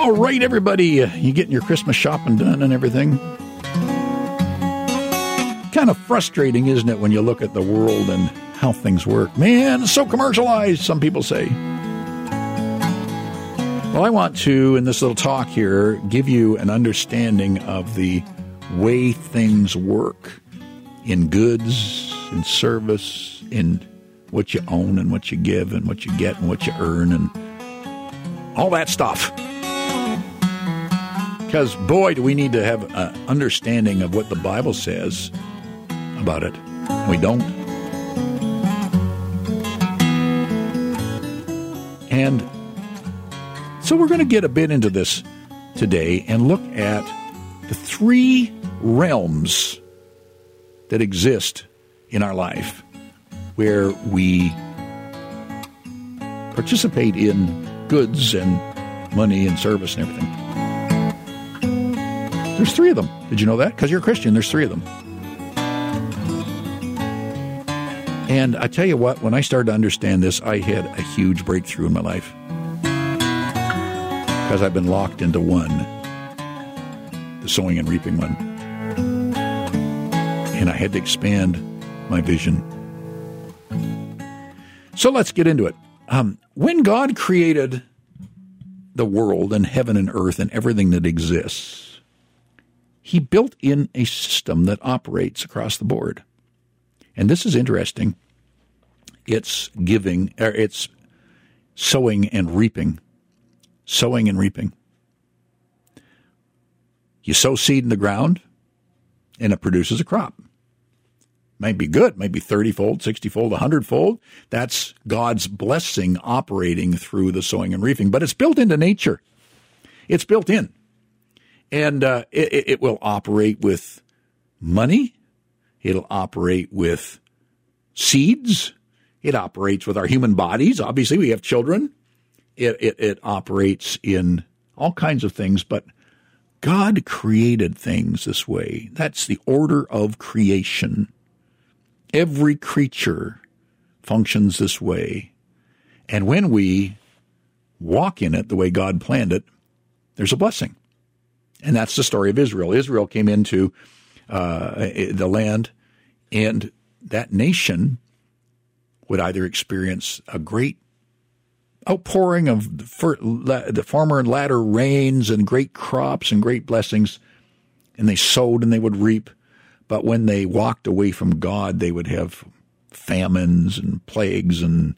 All right, everybody, uh, you getting your Christmas shopping done and everything? Kind of frustrating, isn't it, when you look at the world and how things work? Man, it's so commercialized, some people say. Well, I want to, in this little talk here, give you an understanding of the way things work in goods, in service, in what you own and what you give and what you get and what you earn and all that stuff. Because, boy, do we need to have an understanding of what the Bible says about it. We don't. And so we're going to get a bit into this today and look at the three realms that exist in our life where we participate in goods and money and service and everything. There's three of them. Did you know that? Because you're a Christian, there's three of them. And I tell you what, when I started to understand this, I had a huge breakthrough in my life. Because I've been locked into one, the sowing and reaping one. And I had to expand my vision. So let's get into it. Um, when God created the world and heaven and earth and everything that exists, he built in a system that operates across the board. And this is interesting. It's giving, or it's sowing and reaping. Sowing and reaping. You sow seed in the ground, and it produces a crop. Might be good, might be 30 fold, 60 fold, 100 fold. That's God's blessing operating through the sowing and reaping. But it's built into nature, it's built in and uh, it, it will operate with money. It'll operate with seeds. It operates with our human bodies. Obviously, we have children. It, it, it operates in all kinds of things, but God created things this way. That's the order of creation. Every creature functions this way. And when we walk in it the way God planned it, there's a blessing. And that's the story of Israel. Israel came into uh, the land, and that nation would either experience a great outpouring of the former and latter rains and great crops and great blessings, and they sowed and they would reap. But when they walked away from God, they would have famines and plagues and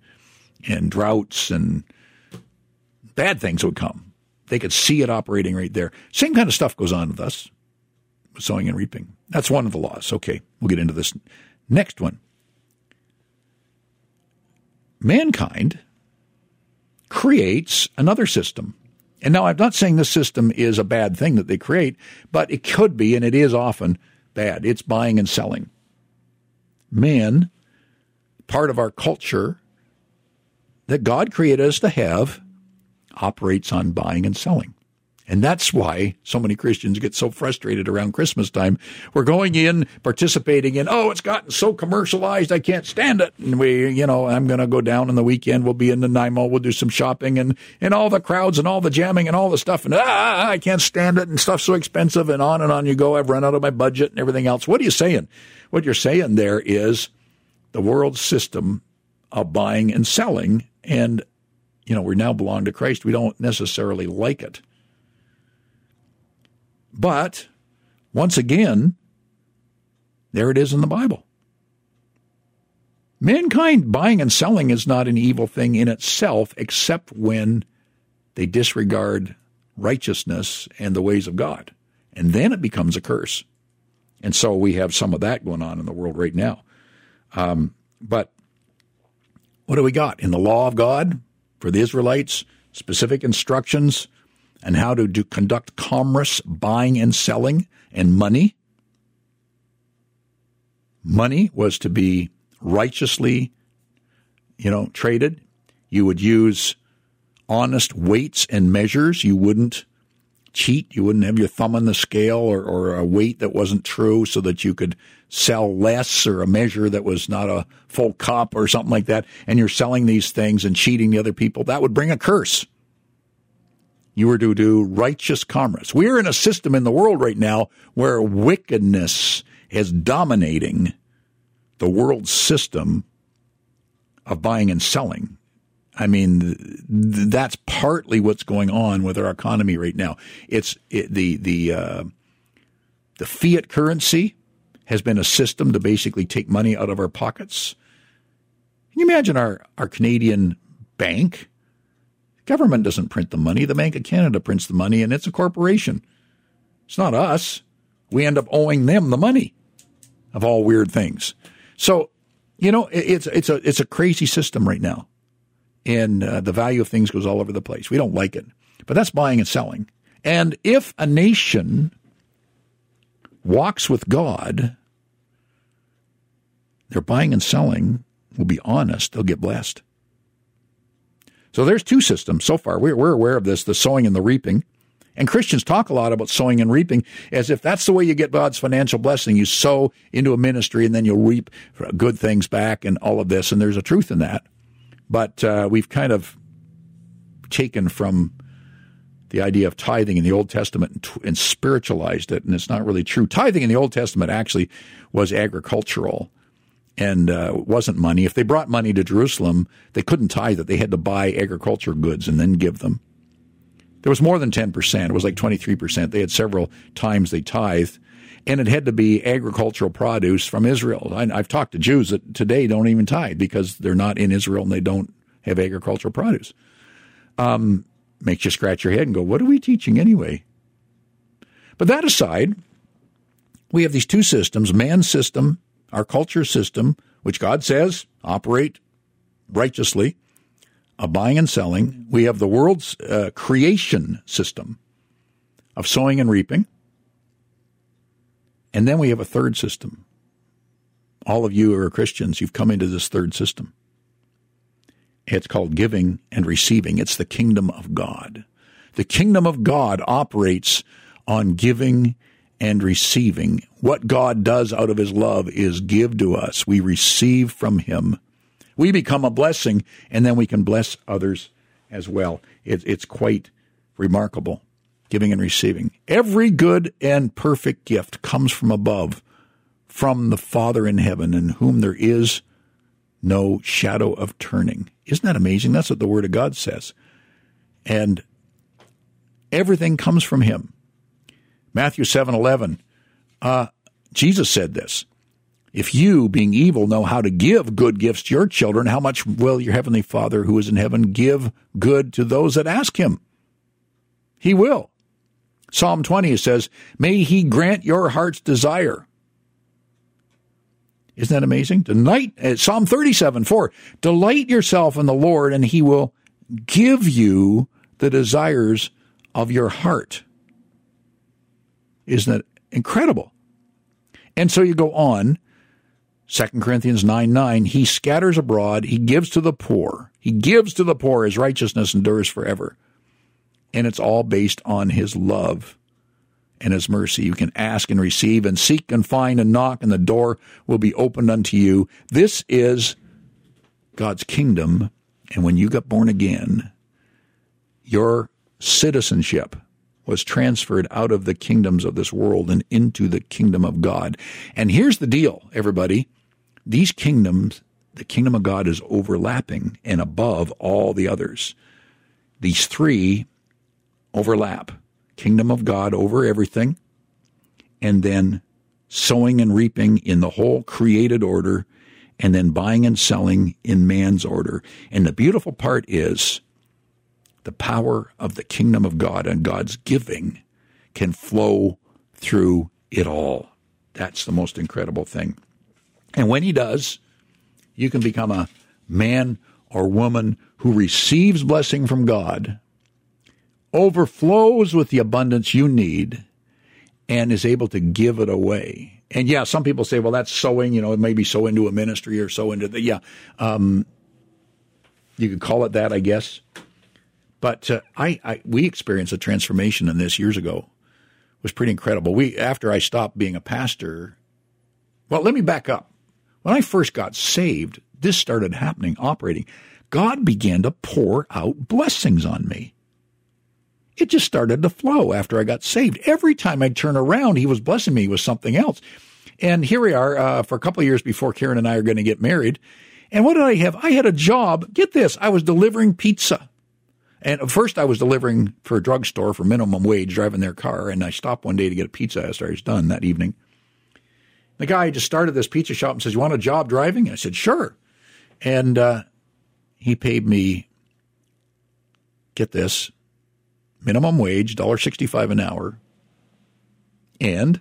and droughts and bad things would come. They could see it operating right there. Same kind of stuff goes on with us, sowing and reaping. That's one of the laws. Okay, we'll get into this next one. Mankind creates another system. And now I'm not saying this system is a bad thing that they create, but it could be, and it is often bad. It's buying and selling. Man, part of our culture that God created us to have, operates on buying and selling. And that's why so many Christians get so frustrated around Christmas time. We're going in, participating in, oh, it's gotten so commercialized, I can't stand it. And we, you know, I'm going to go down on the weekend. We'll be in the Nanaimo. We'll do some shopping and, and all the crowds and all the jamming and all the stuff. And ah, I can't stand it. And stuff's so expensive and on and on you go. I've run out of my budget and everything else. What are you saying? What you're saying there is the world system of buying and selling. And you know, we now belong to Christ, we don't necessarily like it. But once again, there it is in the Bible. Mankind buying and selling is not an evil thing in itself, except when they disregard righteousness and the ways of God. And then it becomes a curse. And so we have some of that going on in the world right now. Um, but what do we got? In the law of God, for the Israelites, specific instructions on how to do, conduct commerce, buying and selling, and money. Money was to be righteously, you know, traded. You would use honest weights and measures. You wouldn't cheat. You wouldn't have your thumb on the scale or, or a weight that wasn't true so that you could sell less or a measure that was not a full cup or something like that. And you're selling these things and cheating the other people. That would bring a curse. You were to do righteous commerce. We're in a system in the world right now where wickedness is dominating the world system of buying and selling. I mean, th- that's partly what's going on with our economy right now. It's it, the the uh, the fiat currency has been a system to basically take money out of our pockets. Can you imagine our, our Canadian bank? Government doesn't print the money. The Bank of Canada prints the money, and it's a corporation. It's not us. We end up owing them the money of all weird things. So, you know, it's it's a it's a crazy system right now, and uh, the value of things goes all over the place. We don't like it, but that's buying and selling. And if a nation walks with God, their buying and selling will be honest. They'll get blessed. So there's two systems so far. We're, we're aware of this the sowing and the reaping. And Christians talk a lot about sowing and reaping as if that's the way you get God's financial blessing. You sow into a ministry and then you'll reap good things back and all of this. And there's a truth in that. But uh, we've kind of taken from the idea of tithing in the Old Testament and, and spiritualized it. And it's not really true. Tithing in the Old Testament actually was agricultural and uh, wasn't money. If they brought money to Jerusalem, they couldn't tithe it. They had to buy agriculture goods and then give them. There was more than 10%. It was like 23%. They had several times they tithed. And it had to be agricultural produce from Israel. I, have talked to Jews that today don't even tithe because they're not in Israel and they don't have agricultural produce. Um, makes you scratch your head and go, what are we teaching anyway? But that aside, we have these two systems man's system our culture system, which God says operate righteously, a buying and selling. We have the world's uh, creation system of sowing and reaping. And then we have a third system. All of you are Christians, you've come into this third system. It's called giving and receiving. It's the kingdom of God. The kingdom of God operates on giving and receiving. What God does out of his love is give to us. We receive from him. We become a blessing, and then we can bless others as well. It, it's quite remarkable, giving and receiving. Every good and perfect gift comes from above, from the Father in heaven, in whom there is no shadow of turning. Isn't that amazing? That's what the Word of God says. And everything comes from Him. Matthew 7 11. Uh, Jesus said this. If you, being evil, know how to give good gifts to your children, how much will your heavenly Father who is in heaven give good to those that ask him? He will. Psalm 20 says, May he grant your heart's desire. Isn't that amazing? Delight, uh, Psalm 37 4, delight yourself in the Lord, and he will give you the desires of your heart. Isn't that incredible? And so you go on, 2 Corinthians 9 9, he scatters abroad, he gives to the poor. He gives to the poor, his righteousness endures forever. And it's all based on his love and his mercy. You can ask and receive and seek and find and knock, and the door will be opened unto you. This is God's kingdom. And when you got born again, your citizenship was transferred out of the kingdoms of this world and into the kingdom of God. And here's the deal, everybody. These kingdoms, the kingdom of God is overlapping and above all the others. These three overlap. Kingdom of God over everything, and then sowing and reaping in the whole created order, and then buying and selling in man's order. And the beautiful part is the power of the kingdom of God and God's giving can flow through it all. That's the most incredible thing. And when he does, you can become a man or woman who receives blessing from God, overflows with the abundance you need, and is able to give it away. And yeah, some people say, well, that's sowing, you know, maybe sow into a ministry or sow into the, yeah. Um, you could call it that, I guess. But uh, I, I, we experienced a transformation in this years ago. It was pretty incredible. We after I stopped being a pastor. Well, let me back up. When I first got saved, this started happening, operating. God began to pour out blessings on me. It just started to flow after I got saved. Every time I'd turn around, he was blessing me with something else. And here we are uh, for a couple of years before Karen and I are going to get married. And what did I have? I had a job. Get this. I was delivering pizza. And first I was delivering for a drugstore for minimum wage, driving their car. And I stopped one day to get a pizza after I was done that evening. The guy just started this pizza shop and says, you want a job driving? I said, sure. And uh, he paid me, get this, minimum wage, $1.65 an hour, and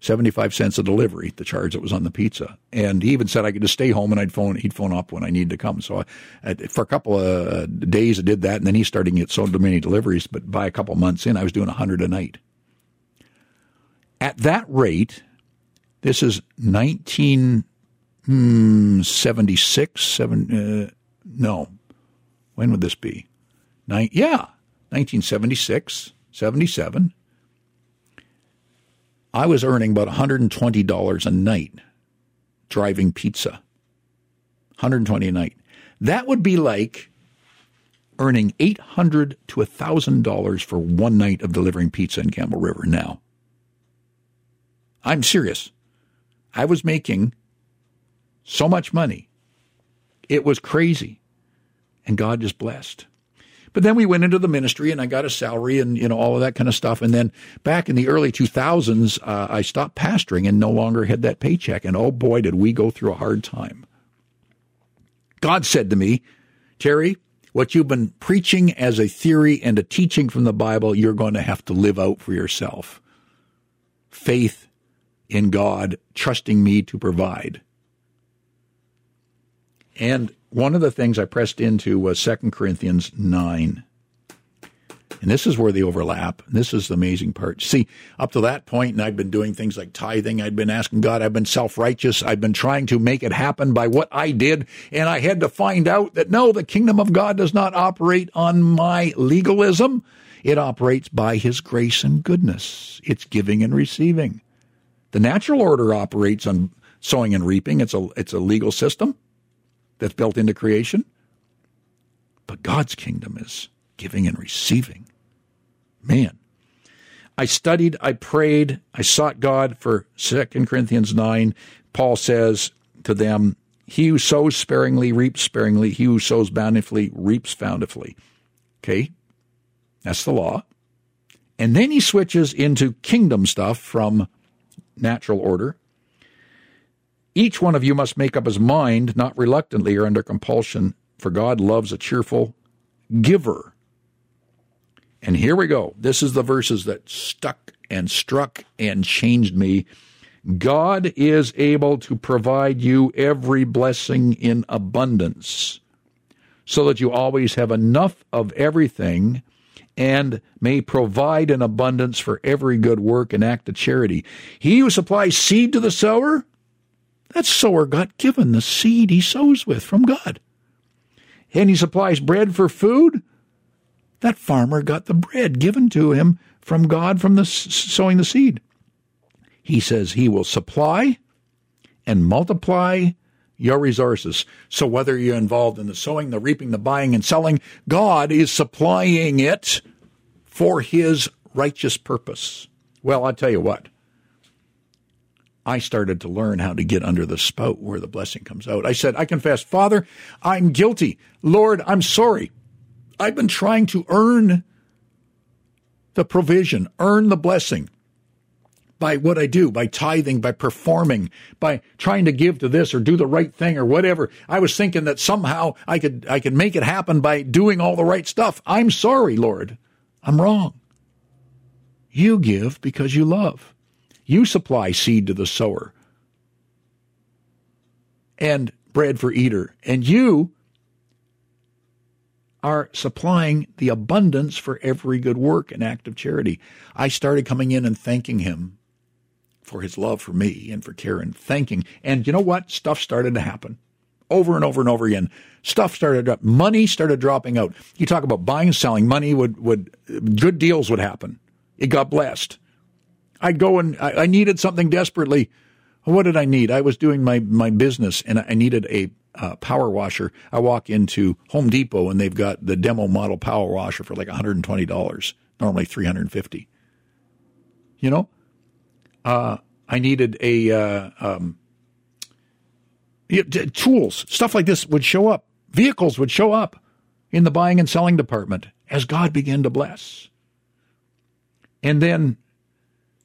75 cents a delivery, the charge that was on the pizza. And he even said I could just stay home and I'd phone, he'd phone up when I needed to come. So I, for a couple of days I did that and then he started to get so many deliveries, but by a couple months in, I was doing 100 a night. At that rate, this is 1976, seven, uh, no, when would this be? Nine, yeah, 1976, 77. I was earning about $120 a night driving pizza. 120 a night. That would be like earning $800 to $1,000 for one night of delivering pizza in Campbell River now. I'm serious. I was making so much money. It was crazy. And God just blessed. But then we went into the ministry and I got a salary and, you know, all of that kind of stuff. And then back in the early 2000s, uh, I stopped pastoring and no longer had that paycheck. And oh boy, did we go through a hard time. God said to me, Terry, what you've been preaching as a theory and a teaching from the Bible, you're going to have to live out for yourself. Faith in God, trusting me to provide. And one of the things I pressed into was 2 Corinthians 9. And this is where they overlap. This is the amazing part. See, up to that point, and I've been doing things like tithing. I'd been asking God. I've been self-righteous. I've been trying to make it happen by what I did. And I had to find out that no, the kingdom of God does not operate on my legalism. It operates by his grace and goodness. It's giving and receiving. The natural order operates on sowing and reaping. It's a, it's a legal system that's built into creation. But God's kingdom is giving and receiving. Man. I studied, I prayed, I sought God for 2 Corinthians 9. Paul says to them, He who sows sparingly reaps sparingly, he who sows bountifully reaps bountifully. Okay? That's the law. And then he switches into kingdom stuff from natural order. Each one of you must make up his mind, not reluctantly or under compulsion, for God loves a cheerful giver. And here we go. This is the verses that stuck and struck and changed me. God is able to provide you every blessing in abundance so that you always have enough of everything and may provide an abundance for every good work and act of charity. He who supplies seed to the sower, that sower got given the seed he sows with from God. And he supplies bread for food, that farmer got the bread given to him from God from the sowing the seed. He says he will supply and multiply your resources. So whether you're involved in the sowing, the reaping, the buying and selling, God is supplying it for his righteous purpose. Well, I'll tell you what. I started to learn how to get under the spout where the blessing comes out. I said, I confess, Father, I'm guilty. Lord, I'm sorry. I've been trying to earn the provision, earn the blessing by what I do, by tithing, by performing, by trying to give to this or do the right thing or whatever. I was thinking that somehow I could I could make it happen by doing all the right stuff. I'm sorry, Lord. I'm wrong. You give because you love. You supply seed to the sower and bread for eater, and you are supplying the abundance for every good work and act of charity. I started coming in and thanking him for his love for me and for Karen, thanking. And you know what? Stuff started to happen over and over and over again. Stuff started up. Money started dropping out. You talk about buying and selling. Money would, would, good deals would happen. It got blessed. I'd go and I, I needed something desperately. What did I need? I was doing my, my business and I needed a uh, power washer. I walk into Home Depot and they've got the demo model power washer for like $120. normally 350. You know, uh, I needed a uh, um, tools, stuff like this would show up. Vehicles would show up in the buying and selling department as God began to bless. And then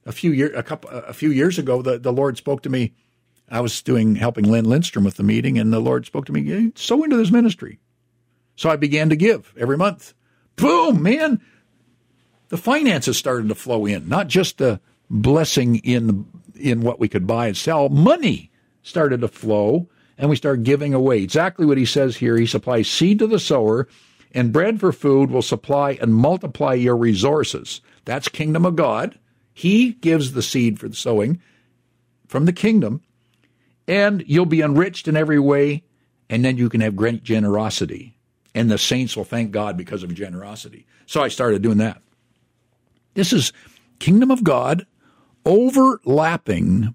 a few year a couple a few years ago, the, the Lord spoke to me. I was doing helping Lynn Lindstrom with the meeting, and the Lord spoke to me, hey, sow into this ministry. So I began to give every month. Boom, man. The finances started to flow in, not just the blessing in in what we could buy and sell. Money started to flow, and we started giving away. Exactly what he says here. He supplies seed to the sower, and bread for food will supply and multiply your resources. That's kingdom of God. He gives the seed for the sowing from the kingdom, and you'll be enriched in every way, and then you can have great generosity. And the saints will thank God because of generosity. So I started doing that. This is kingdom of God overlapping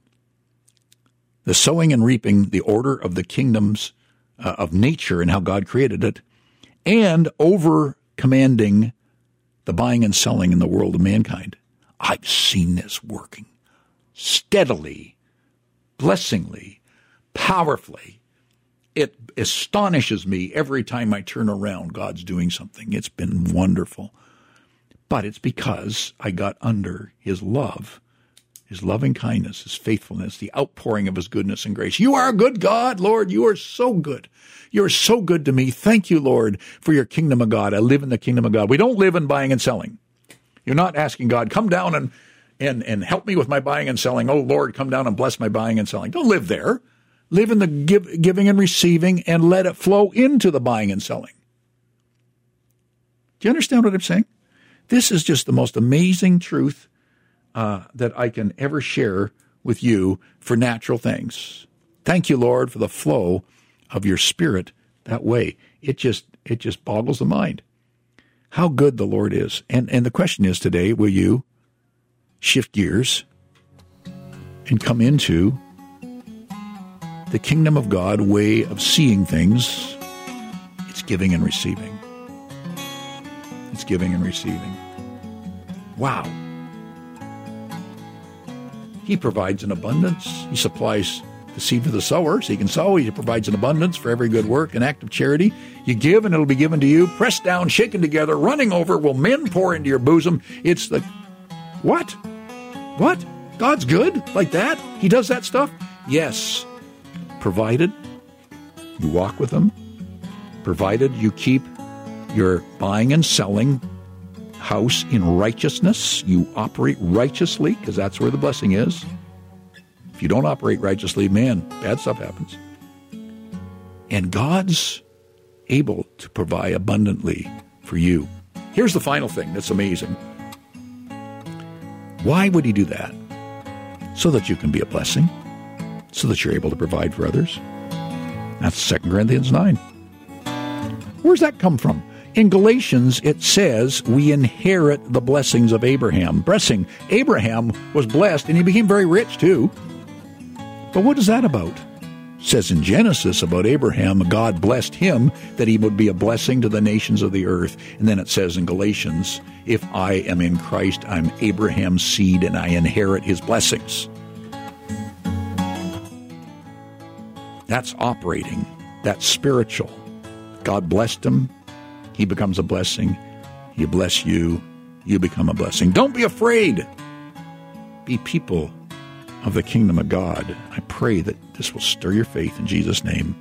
the sowing and reaping, the order of the kingdoms uh, of nature and how God created it, and over commanding the buying and selling in the world of mankind. I've seen this working steadily, blessingly, powerfully. It astonishes me every time I turn around, God's doing something. It's been wonderful. But it's because I got under His love, His loving kindness, His faithfulness, the outpouring of His goodness and grace. You are a good God, Lord. You are so good. You are so good to me. Thank you, Lord, for your kingdom of God. I live in the kingdom of God. We don't live in buying and selling. You're not asking God, come down and, and, and help me with my buying and selling. Oh, Lord, come down and bless my buying and selling. Don't live there. Live in the give, giving and receiving and let it flow into the buying and selling. Do you understand what I'm saying? This is just the most amazing truth uh, that I can ever share with you for natural things. Thank you, Lord, for the flow of your spirit that way. It just it just boggles the mind how good the Lord is. And, and the question is today will you shift gears and come into the kingdom of God way of seeing things? It's giving and receiving. It's giving and receiving. Wow. He provides an abundance. He supplies seed for the sower, so you can sow. He provides an abundance for every good work, an act of charity. You give, and it'll be given to you. Pressed down, shaken together, running over, will men pour into your bosom. It's the what? What? God's good like that? He does that stuff? Yes. Provided you walk with Him, provided you keep your buying and selling house in righteousness, you operate righteously, because that's where the blessing is. If you don't operate righteously, man, bad stuff happens. And God's able to provide abundantly for you. Here's the final thing that's amazing. Why would He do that? So that you can be a blessing, so that you're able to provide for others. That's 2 Corinthians 9. Where's that come from? In Galatians, it says we inherit the blessings of Abraham. Blessing. Abraham was blessed and he became very rich too. But what is that about? It says in Genesis about Abraham, God blessed him that he would be a blessing to the nations of the earth. And then it says in Galatians, if I am in Christ, I'm Abraham's seed and I inherit his blessings. That's operating. That's spiritual. God blessed him. He becomes a blessing. He bless you. You become a blessing. Don't be afraid. Be people of the kingdom of God. I pray that this will stir your faith in Jesus' name.